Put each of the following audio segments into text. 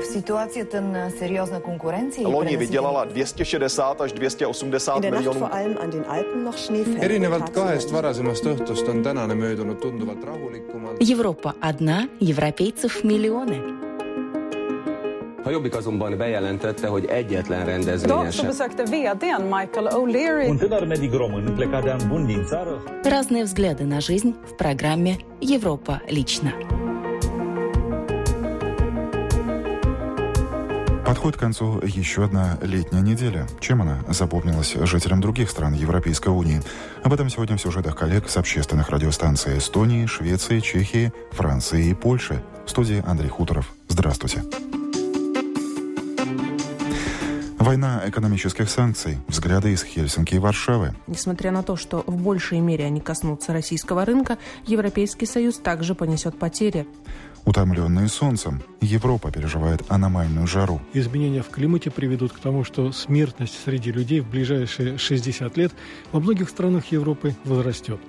v situaci ten seriózna konkurenci. Loni vydělala 260 až 280 miljonů. erinevalt kahest varasemast õhtust on tänane möödunud tunduvalt rahulikumalt. Европа одна, европейцев миллионы. A Jobbik azonban bejelentette, hogy egyetlen rendezvényen Idag så sem. besökte vdn Michael O'Leary Un tânăr medic român plecat de an bun din țară Разные взгляды на жизнь в программе «Европа лично». Подходит к концу еще одна летняя неделя. Чем она запомнилась жителям других стран Европейской Унии? Об этом сегодня в сюжетах коллег с общественных радиостанций Эстонии, Швеции, Чехии, Франции и Польши. В студии Андрей Хуторов. Здравствуйте. Война экономических санкций. Взгляды из Хельсинки и Варшавы. Несмотря на то, что в большей мере они коснутся российского рынка, Европейский Союз также понесет потери. Утомленные солнцем. Европа переживает аномальную жару. Изменения в климате приведут к тому, что смертность среди людей в ближайшие 60 лет во многих странах Европы возрастет.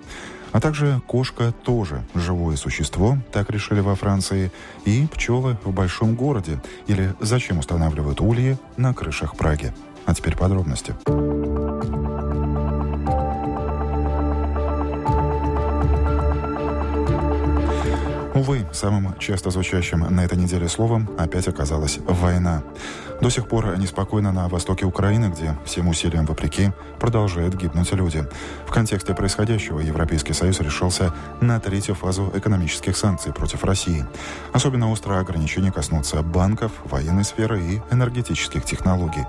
А также кошка тоже живое существо, так решили во Франции, и пчелы в большом городе, или зачем устанавливают ульи на крышах Праги. А теперь подробности. Увы, самым часто звучащим на этой неделе словом опять оказалась «война». До сих пор неспокойно на востоке Украины, где всем усилиям вопреки продолжают гибнуть люди. В контексте происходящего Европейский Союз решился на третью фазу экономических санкций против России. Особенно остро ограничения коснутся банков, военной сферы и энергетических технологий.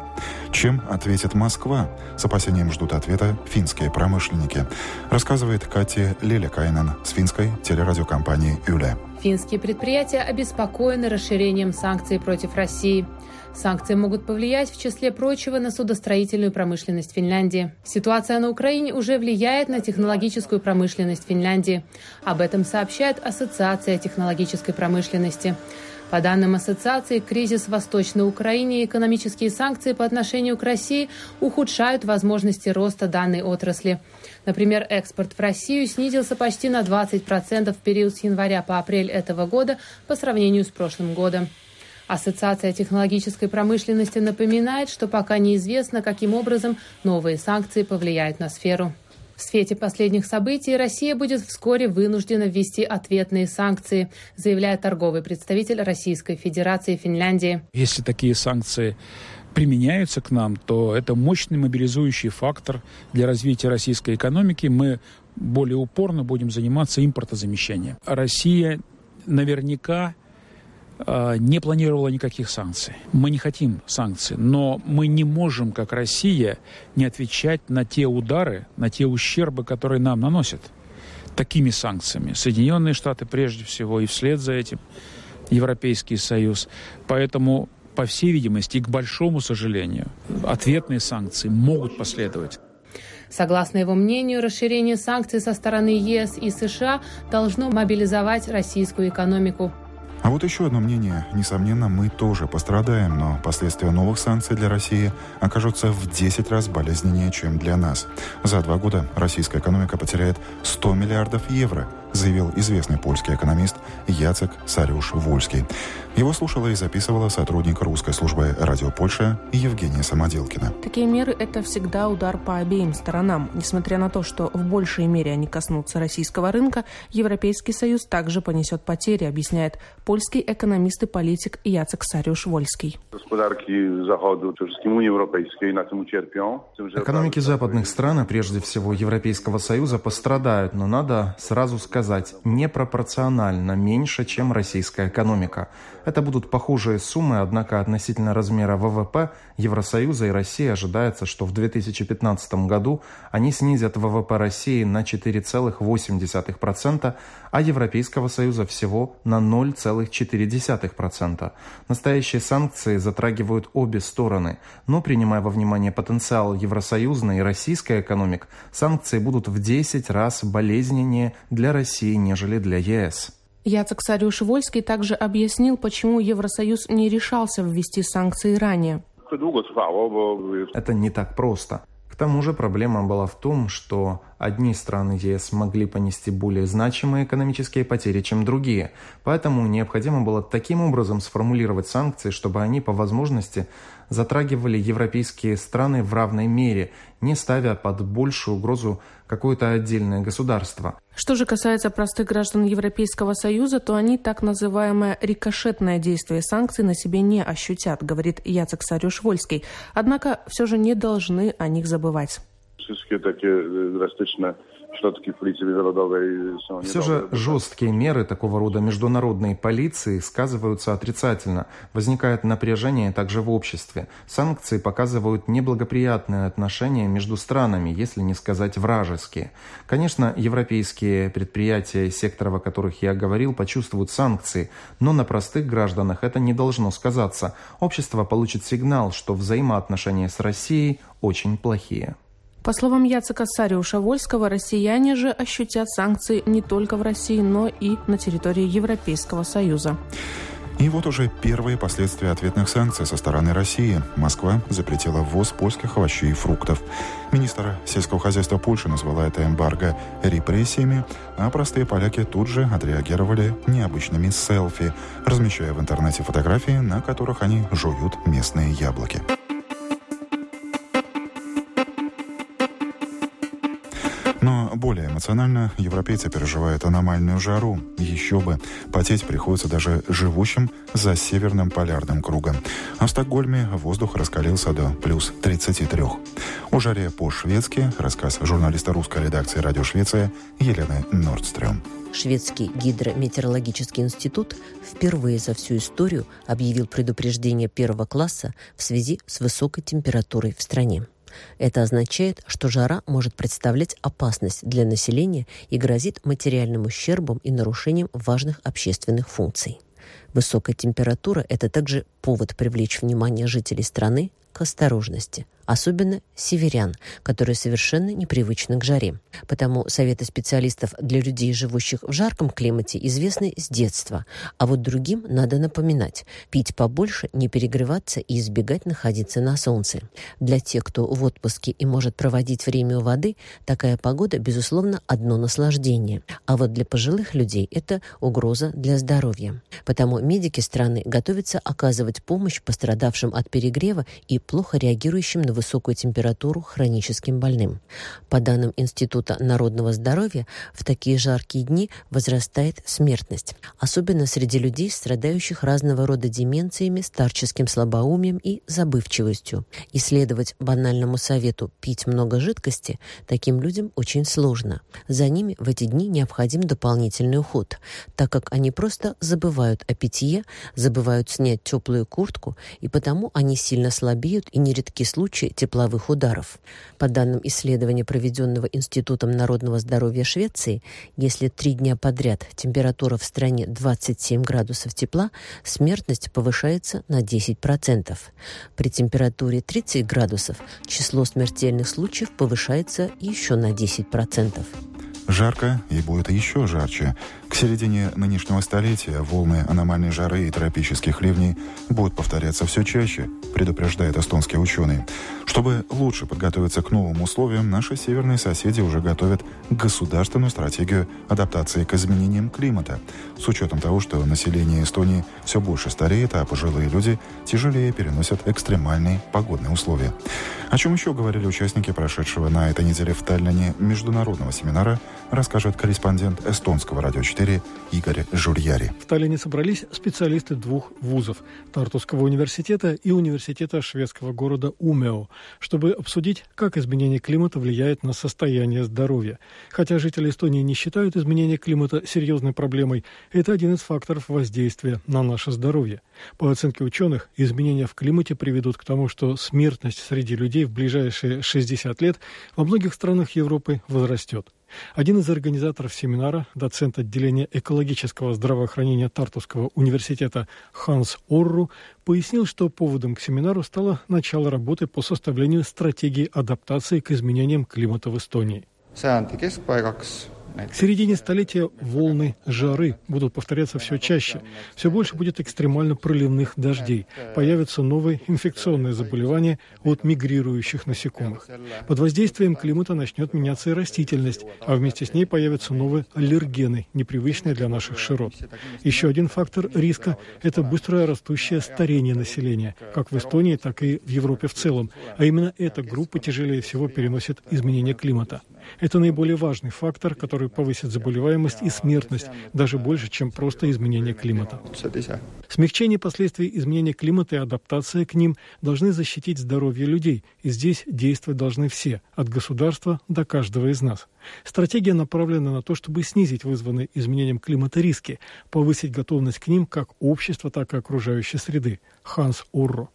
Чем ответит Москва? С опасением ждут ответа финские промышленники. Рассказывает Катя Леликайнен с финской телерадиокомпании «Юля». Финские предприятия обеспокоены расширением санкций против России. Санкции могут повлиять, в числе прочего, на судостроительную промышленность Финляндии. Ситуация на Украине уже влияет на технологическую промышленность Финляндии. Об этом сообщает Ассоциация технологической промышленности. По данным ассоциации, кризис в Восточной Украине и экономические санкции по отношению к России ухудшают возможности роста данной отрасли. Например, экспорт в Россию снизился почти на 20% в период с января по апрель этого года по сравнению с прошлым годом. Ассоциация технологической промышленности напоминает, что пока неизвестно, каким образом новые санкции повлияют на сферу. В свете последних событий Россия будет вскоре вынуждена ввести ответные санкции, заявляет торговый представитель Российской Федерации Финляндии. Если такие санкции применяются к нам, то это мощный мобилизующий фактор для развития российской экономики. Мы более упорно будем заниматься импортозамещением. Россия наверняка не планировала никаких санкций. Мы не хотим санкций, но мы не можем, как Россия, не отвечать на те удары, на те ущербы, которые нам наносят такими санкциями. Соединенные Штаты прежде всего и вслед за этим Европейский Союз. Поэтому, по всей видимости, и к большому сожалению, ответные санкции могут последовать. Согласно его мнению, расширение санкций со стороны ЕС и США должно мобилизовать российскую экономику. А вот еще одно мнение. Несомненно, мы тоже пострадаем, но последствия новых санкций для России окажутся в 10 раз болезненнее, чем для нас. За два года российская экономика потеряет 100 миллиардов евро, заявил известный польский экономист Яцек Сарюш-Вольский. Его слушала и записывала сотрудник русской службы радио Польша Евгения Самоделкина. Такие меры – это всегда удар по обеим сторонам. Несмотря на то, что в большей мере они коснутся российского рынка, Европейский Союз также понесет потери, объясняет польский экономист и политик Яцек Сариуш-Вольский. Экономики западных стран, а прежде всего Европейского Союза, пострадают, но надо сразу сказать, непропорционально меньше, чем российская экономика. Это будут похожие суммы, однако относительно размера ВВП Евросоюза и России ожидается, что в 2015 году они снизят ВВП России на 4,8%, а Европейского Союза всего на 0,4%. Настоящие санкции затрагивают обе стороны, но принимая во внимание потенциал евросоюзной и российской экономик, санкции будут в 10 раз болезненнее для России, нежели для ЕС. Яцек Сариуш-Вольский также объяснил, почему Евросоюз не решался ввести санкции ранее. Это не так просто. К тому же проблема была в том, что Одни страны ЕС могли понести более значимые экономические потери, чем другие. Поэтому необходимо было таким образом сформулировать санкции, чтобы они по возможности затрагивали европейские страны в равной мере, не ставя под большую угрозу какое-то отдельное государство. Что же касается простых граждан Европейского Союза, то они так называемое рикошетное действие санкций на себе не ощутят, говорит Яцек Сарюш-Вольский. Однако все же не должны о них забывать. Wszystkie takie drastyczne środki Policji Międzynarodowej są Все же жесткие меры такого рода международной полиции сказываются отрицательно. Возникает напряжение также в обществе. Санкции показывают неблагоприятные отношения между странами, если не сказать вражеские. Конечно, европейские предприятия, секторов, о которых я говорил, почувствуют санкции, но на простых гражданах это не должно сказаться. Общество получит сигнал, что взаимоотношения с Россией очень плохие. По словам Яцека Сариуша Вольского, россияне же ощутят санкции не только в России, но и на территории Европейского Союза. И вот уже первые последствия ответных санкций со стороны России. Москва запретила ввоз польских овощей и фруктов. Министр сельского хозяйства Польши назвала это эмбарго репрессиями, а простые поляки тут же отреагировали необычными селфи, размещая в интернете фотографии, на которых они жуют местные яблоки. Более эмоционально европейцы переживают аномальную жару. Еще бы, потеть приходится даже живущим за северным полярным кругом. А в Стокгольме воздух раскалился до плюс 33. О жаре по-шведски рассказ журналиста русской редакции «Радио Швеция» Елены Нордстрём. Шведский гидрометеорологический институт впервые за всю историю объявил предупреждение первого класса в связи с высокой температурой в стране. Это означает, что жара может представлять опасность для населения и грозит материальным ущербом и нарушением важных общественных функций. Высокая температура – это также повод привлечь внимание жителей страны к осторожности – особенно северян, которые совершенно непривычны к жаре. Потому советы специалистов для людей, живущих в жарком климате, известны с детства. А вот другим надо напоминать – пить побольше, не перегреваться и избегать находиться на солнце. Для тех, кто в отпуске и может проводить время у воды, такая погода, безусловно, одно наслаждение. А вот для пожилых людей это угроза для здоровья. Потому медики страны готовятся оказывать помощь пострадавшим от перегрева и плохо реагирующим на высокую температуру хроническим больным. По данным Института народного здоровья, в такие жаркие дни возрастает смертность, особенно среди людей, страдающих разного рода деменциями, старческим слабоумием и забывчивостью. Исследовать банальному совету пить много жидкости таким людям очень сложно. За ними в эти дни необходим дополнительный уход, так как они просто забывают о питье, забывают снять теплую куртку, и потому они сильно слабеют и нередки случаи тепловых ударов. По данным исследования, проведенного Институтом народного здоровья Швеции, если три дня подряд температура в стране 27 градусов тепла, смертность повышается на 10%. При температуре 30 градусов число смертельных случаев повышается еще на 10%. Жарко и будет еще жарче. К середине нынешнего столетия волны аномальной жары и тропических ливней будут повторяться все чаще, предупреждает эстонский ученый. Чтобы лучше подготовиться к новым условиям, наши северные соседи уже готовят государственную стратегию адаптации к изменениям климата. С учетом того, что население Эстонии все больше стареет, а пожилые люди тяжелее переносят экстремальные погодные условия. О чем еще говорили участники прошедшего на этой неделе в Таллине международного семинара, расскажет корреспондент эстонского радио 4 Игорь Журьяри. В Таллине собрались специалисты двух вузов – Тартусского университета и университета шведского города Умео, чтобы обсудить, как изменение климата влияет на состояние здоровья. Хотя жители Эстонии не считают изменение климата серьезной проблемой, это один из факторов воздействия на наше здоровье. По оценке ученых, изменения в климате приведут к тому, что смертность среди людей в ближайшие 60 лет во многих странах Европы возрастет. Один из организаторов семинара, доцент отделения экологического здравоохранения Тартусского университета Ханс Орру, пояснил, что поводом к семинару стало начало работы по составлению стратегии адаптации к изменениям климата в Эстонии. К середине столетия волны жары будут повторяться все чаще. Все больше будет экстремально проливных дождей. Появятся новые инфекционные заболевания от мигрирующих насекомых. Под воздействием климата начнет меняться и растительность, а вместе с ней появятся новые аллергены, непривычные для наших широт. Еще один фактор риска – это быстро растущее старение населения, как в Эстонии, так и в Европе в целом. А именно эта группа тяжелее всего переносит изменения климата. Это наиболее важный фактор, который повысит заболеваемость и смертность даже больше, чем просто изменение климата. Смягчение последствий изменения климата и адаптация к ним должны защитить здоровье людей, и здесь действовать должны все, от государства до каждого из нас. Стратегия направлена на то, чтобы снизить вызванные изменением климата риски, повысить готовность к ним как общества, так и окружающей среды. Ханс Урро.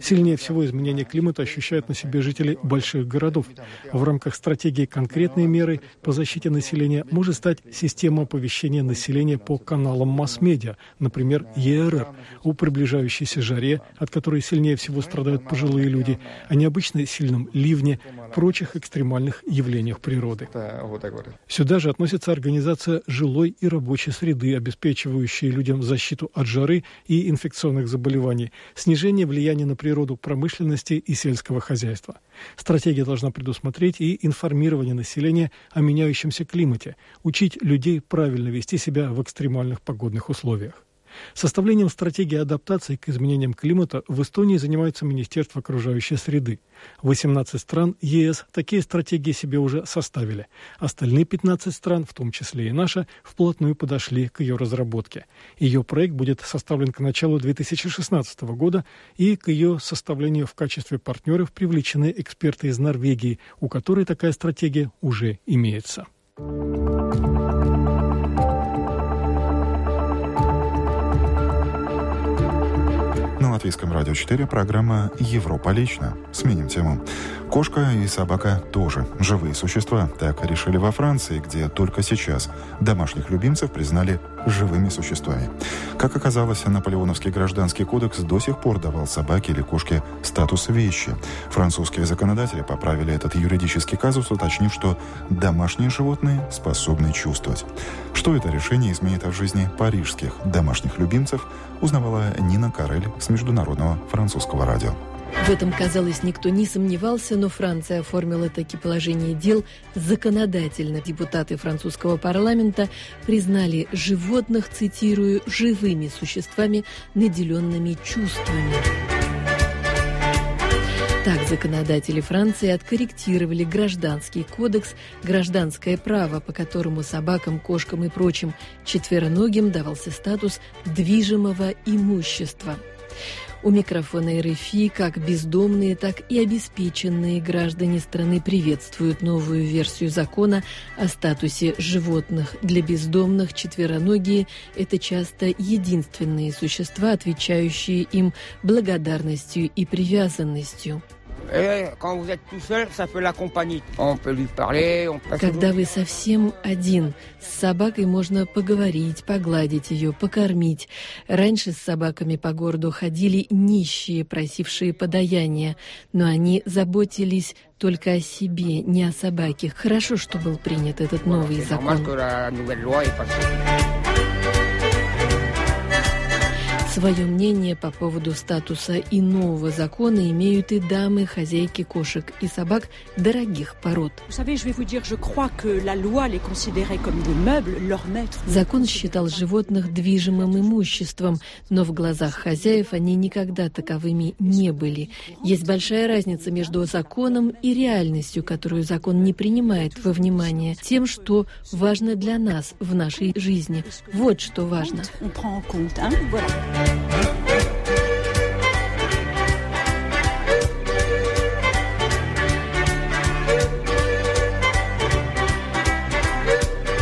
Сильнее всего изменение климата ощущают на себе жители больших городов. В рамках стратегии конкретные меры по защите населения может стать система оповещения населения по каналам масс-медиа, например, ЕРР, о приближающейся жаре, от которой сильнее всего страдают пожилые люди, о необычно сильном ливне, прочих экстремальных явлениях природы. Сюда же относится организация жилой и рабочей среды, обеспечивающая людям защиту от жары и инфекционных заболеваний, снижение влияния на природу промышленности и сельского хозяйства. Стратегия должна предусмотреть и информирование населения о меняющемся климате, учить людей правильно вести себя в экстремальных погодных условиях. Составлением стратегии адаптации к изменениям климата в Эстонии занимается Министерство окружающей среды. 18 стран ЕС такие стратегии себе уже составили. Остальные 15 стран, в том числе и наша, вплотную подошли к ее разработке. Ее проект будет составлен к началу 2016 года, и к ее составлению в качестве партнеров привлечены эксперты из Норвегии, у которой такая стратегия уже имеется. Латвийском радио 4 программа «Европа лично». Сменим тему. Кошка и собака тоже живые существа. Так решили во Франции, где только сейчас домашних любимцев признали живыми существами. Как оказалось, Наполеоновский гражданский кодекс до сих пор давал собаке или кошке статус вещи. Французские законодатели поправили этот юридический казус, уточнив, что домашние животные способны чувствовать. Что это решение изменит в жизни парижских домашних любимцев, узнавала Нина Карель с Международного французского радио. В этом, казалось, никто не сомневался, но Франция оформила таки положение дел законодательно. Депутаты французского парламента признали животных, цитирую, «живыми существами, наделенными чувствами». Так законодатели Франции откорректировали гражданский кодекс «Гражданское право», по которому собакам, кошкам и прочим четвероногим давался статус движимого имущества. У микрофона РФИ как бездомные, так и обеспеченные граждане страны приветствуют новую версию закона о статусе животных. Для бездомных четвероногие – это часто единственные существа, отвечающие им благодарностью и привязанностью. Когда вы совсем один, с собакой можно поговорить, погладить ее, покормить. Раньше с собаками по городу ходили нищие, просившие подаяния, но они заботились только о себе, не о собаке. Хорошо, что был принят этот новый закон. Свое мнение по поводу статуса и нового закона имеют и дамы, хозяйки кошек и собак дорогих пород. Закон считал животных движимым имуществом, но в глазах хозяев они никогда таковыми не были. Есть большая разница между законом и реальностью, которую закон не принимает во внимание, тем, что важно для нас в нашей жизни. Вот что важно.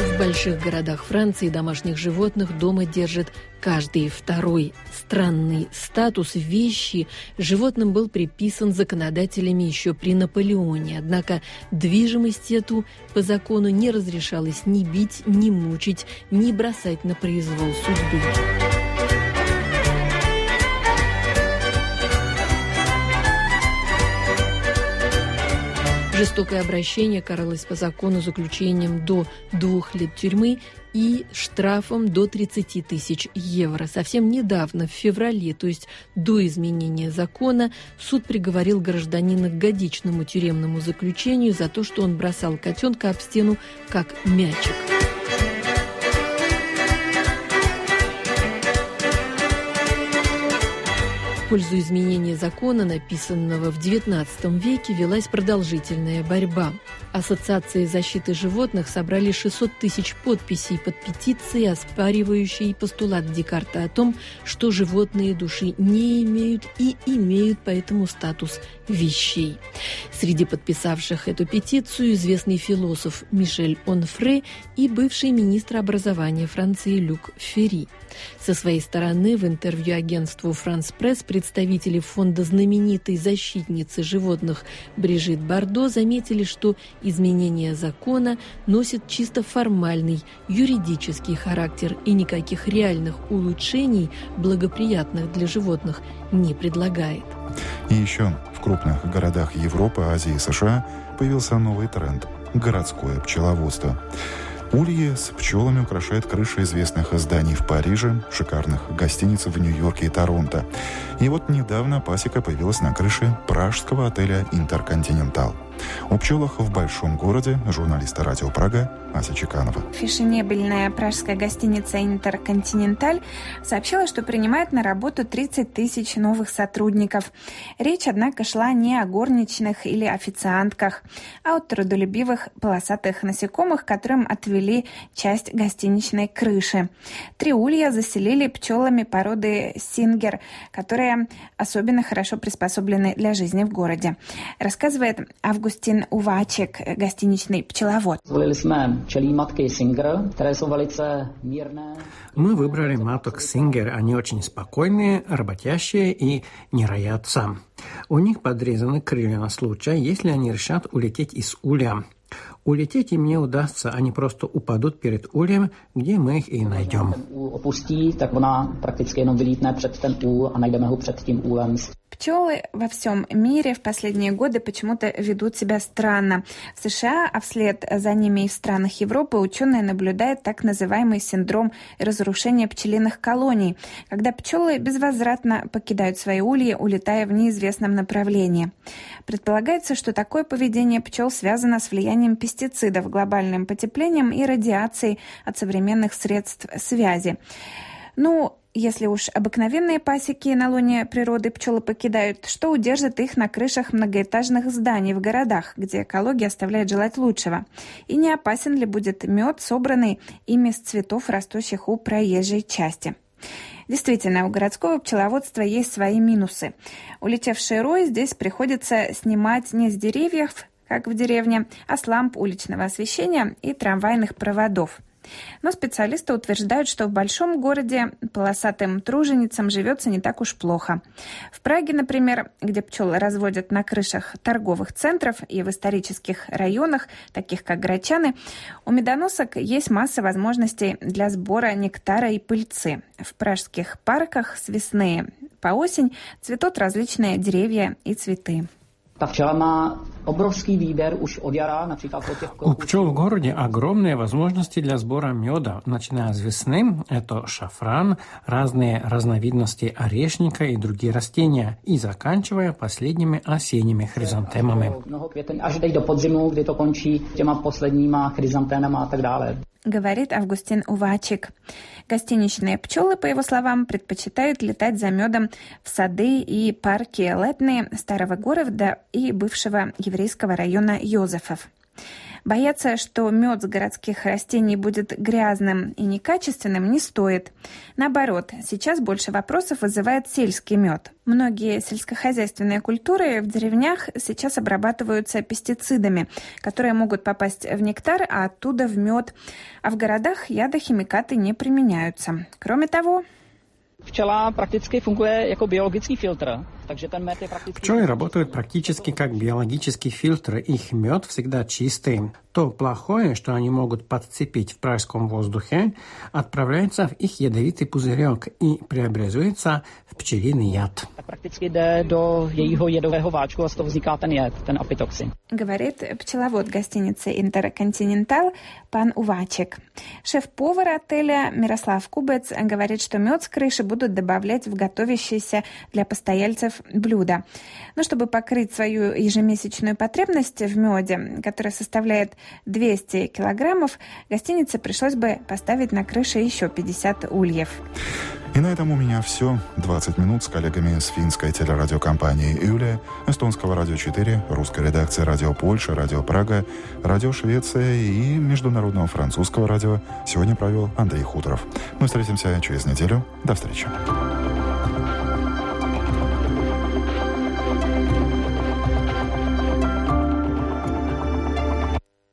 В больших городах Франции домашних животных дома держит каждый второй. Странный статус вещи животным был приписан законодателями еще при Наполеоне. Однако движимость эту по закону не разрешалось ни бить, ни мучить, ни бросать на произвол судьбы. Жестокое обращение каралось по закону заключением до двух лет тюрьмы и штрафом до 30 тысяч евро. Совсем недавно, в феврале, то есть до изменения закона, суд приговорил гражданина к годичному тюремному заключению за то, что он бросал котенка об стену как мячик. Пользу изменения закона, написанного в XIX веке, велась продолжительная борьба. Ассоциации защиты животных собрали 600 тысяч подписей под петицией, оспаривающей постулат Декарта о том, что животные души не имеют и имеют поэтому статус вещей. Среди подписавших эту петицию известный философ Мишель Онфре и бывший министр образования Франции Люк Ферри. Со своей стороны в интервью агентству «Франс Пресс» представители фонда знаменитой защитницы животных Брижит Бардо заметили, что изменение закона носит чисто формальный, юридический характер и никаких реальных улучшений, благоприятных для животных, не предлагает. И еще в крупных городах Европы, Азии и США появился новый тренд – городское пчеловодство. Ульи с пчелами украшают крыши известных зданий в Париже, шикарных гостиниц в Нью-Йорке и Торонто. И вот недавно пасека появилась на крыше пражского отеля «Интерконтинентал». О пчелах в большом городе журналиста радио Прага Ася Чеканова. Фешенебельная пражская гостиница «Интерконтиненталь» сообщила, что принимает на работу 30 тысяч новых сотрудников. Речь, однако, шла не о горничных или официантках, а о трудолюбивых полосатых насекомых, которым отвели часть гостиничной крыши. Три улья заселили пчелами породы «Сингер», которые особенно хорошо приспособлены для жизни в городе. Рассказывает Август Августин Увачек, гостиничный пчеловод. Мы выбрали маток Сингер. Они очень спокойные, работящие и не роятся. У них подрезаны крылья на случай, если они решат улететь из улья. Улететь им не удастся, они просто упадут перед ульем, где мы их и найдем. Пчелы во всем мире в последние годы почему-то ведут себя странно. В США, а вслед за ними и в странах Европы ученые наблюдают так называемый синдром разрушения пчелиных колоний, когда пчелы безвозвратно покидают свои ульи, улетая в неизвестном направлении. Предполагается, что такое поведение пчел связано с влиянием пестицидов, глобальным потеплением и радиацией от современных средств связи. Ну, если уж обыкновенные пасеки на луне природы пчелы покидают, что удержит их на крышах многоэтажных зданий в городах, где экология оставляет желать лучшего? И не опасен ли будет мед, собранный ими с цветов, растущих у проезжей части? Действительно, у городского пчеловодства есть свои минусы. Улетевший рой здесь приходится снимать не с деревьев, как в деревне, а с ламп уличного освещения и трамвайных проводов – но специалисты утверждают, что в большом городе полосатым труженицам живется не так уж плохо. В Праге, например, где пчелы разводят на крышах торговых центров и в исторических районах, таких как Грачаны, у медоносок есть масса возможностей для сбора нектара и пыльцы. В пражских парках с весны по осень цветут различные деревья и цветы. Ta včela má obrovský výběr už od jara, například od těch У пчел в городе огромные возможности для сбора меда. Начиная с весны, это шафран, разные разновидности орешника и другие растения, и заканчивая последними осенними хризантемами. Teď do podzimu, kdy to končí těma posledníma chryzanténama a tak dále. Говорит Августин Увачик. Гостиничные пчелы, по его словам, предпочитают летать за медом в сады и парки Летны, Старого города и бывшего еврейского района Йозефов. Бояться, что мед с городских растений будет грязным и некачественным, не стоит. Наоборот, сейчас больше вопросов вызывает сельский мед. Многие сельскохозяйственные культуры в деревнях сейчас обрабатываются пестицидами, которые могут попасть в нектар, а оттуда в мед. А в городах ядохимикаты не применяются. Кроме того, Včela prakticky funguje jako biologický filtr Пчелы работают практически как биологический фильтр. Их мед всегда чистый. То плохое, что они могут подцепить в пражском воздухе, отправляется в их ядовитый пузырек и преобразуется в пчелиный яд. Говорит пчеловод гостиницы «Интерконтинентал» пан Увачек. Шеф-повар отеля Мирослав Кубец говорит, что мед с крыши будут добавлять в готовящиеся для постояльцев блюда. Но чтобы покрыть свою ежемесячную потребность в меде, которая составляет 200 килограммов, гостинице пришлось бы поставить на крыше еще 50 ульев. И на этом у меня все. 20 минут с коллегами с финской телерадиокомпании «Юлия», эстонского радио 4, русской редакции радио Польша, радио Прага, радио Швеция и международного французского радио сегодня провел Андрей Хуторов. Мы встретимся через неделю. До встречи.